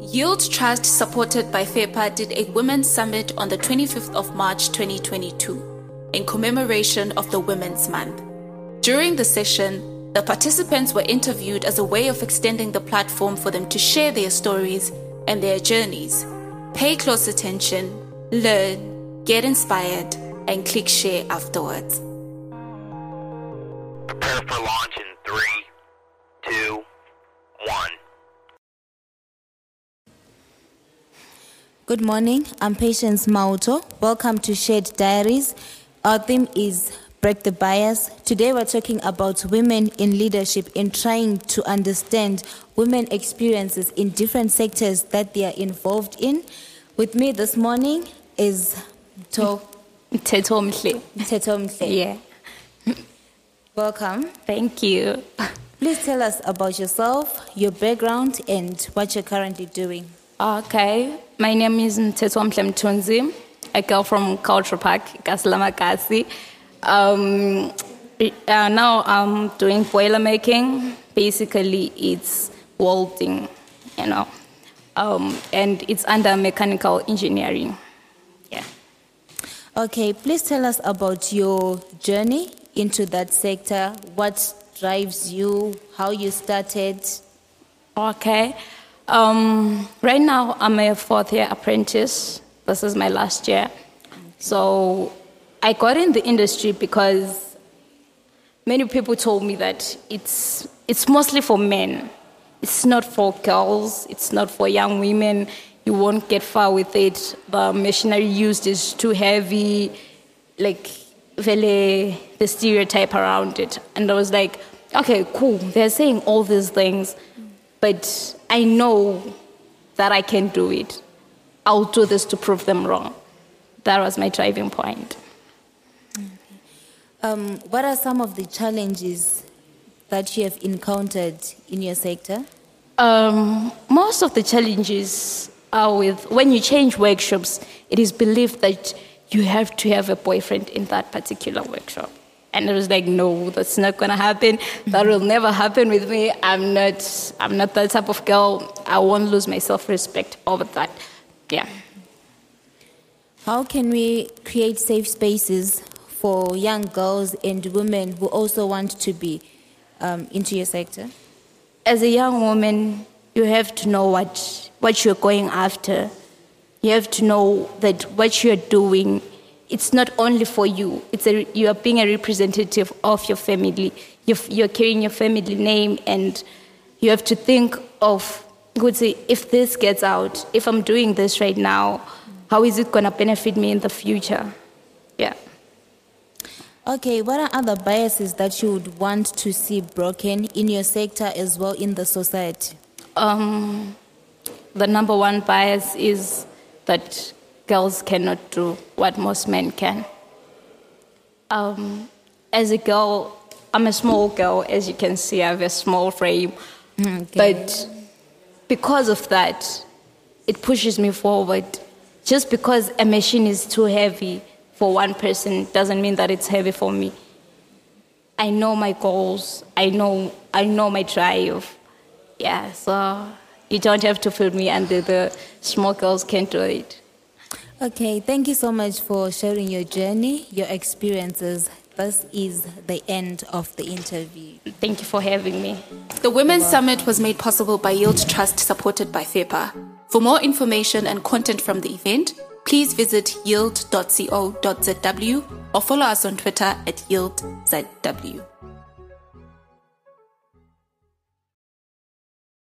Yield Trust, supported by FEPA, did a Women's Summit on the 25th of March 2022 in commemoration of the Women's Month. During the session, the participants were interviewed as a way of extending the platform for them to share their stories and their journeys. Pay close attention, learn, get inspired, and click share afterwards. Prepare for launch in three, two, one. Good morning. I'm Patience Mauto. Welcome to Shared Diaries. Our theme is Break the Bias. Today we're talking about women in leadership in trying to understand women experiences in different sectors that they are involved in. With me this morning is To Mthemthomhle. Teto Mhle. Yeah. Welcome. Thank you. Please tell us about yourself, your background, and what you're currently doing. Okay. My name is Teto Mhle Mthunzi, a girl from Culture Park, Kasilamakasi. Um, uh, now I'm doing boiler making. Basically, it's welding, you know, um, and it's under mechanical engineering. Yeah. Okay, please tell us about your journey into that sector. What drives you? How you started? Okay. Um, right now, I'm a fourth year apprentice. This is my last year. So I got in the industry because many people told me that it's, it's mostly for men. It's not for girls, it's not for young women. You won't get far with it. The machinery used is too heavy, like, the stereotype around it. And I was like, okay, cool, they're saying all these things, but I know that I can do it. I'll do this to prove them wrong. That was my driving point. Um, what are some of the challenges that you have encountered in your sector? Um, most of the challenges are with when you change workshops, it is believed that you have to have a boyfriend in that particular workshop. And it was like, no, that's not gonna happen. That will never happen with me. I'm not I'm not that type of girl. I won't lose my self-respect over that. Yeah. How can we create safe spaces for young girls and women who also want to be um, into your sector? As a young woman, you have to know what, what you're going after. You have to know that what you're doing, it's not only for you. It's a, you are being a representative of your family. You're, you're carrying your family name, and you have to think of, good say, if this gets out, if I'm doing this right now, how is it going to benefit me in the future? Yeah. Okay, what are other biases that you would want to see broken in your sector as well in the society? Um, the number one bias is that girls cannot do what most men can. Um, as a girl, I'm a small girl, as you can see, I have a small frame. Okay. But because of that, it pushes me forward. Just because a machine is too heavy for one person doesn't mean that it's heavy for me. I know my goals. I know I know my drive. Yeah, so you don't have to put me under the small girls can't do it. Okay, thank you so much for sharing your journey, your experiences. This is the end of the interview. Thank you for having me. The Women's Summit was made possible by Yield Trust, supported by FEPA. For more information and content from the event, please visit yield.co.zw or follow us on Twitter at yieldZW.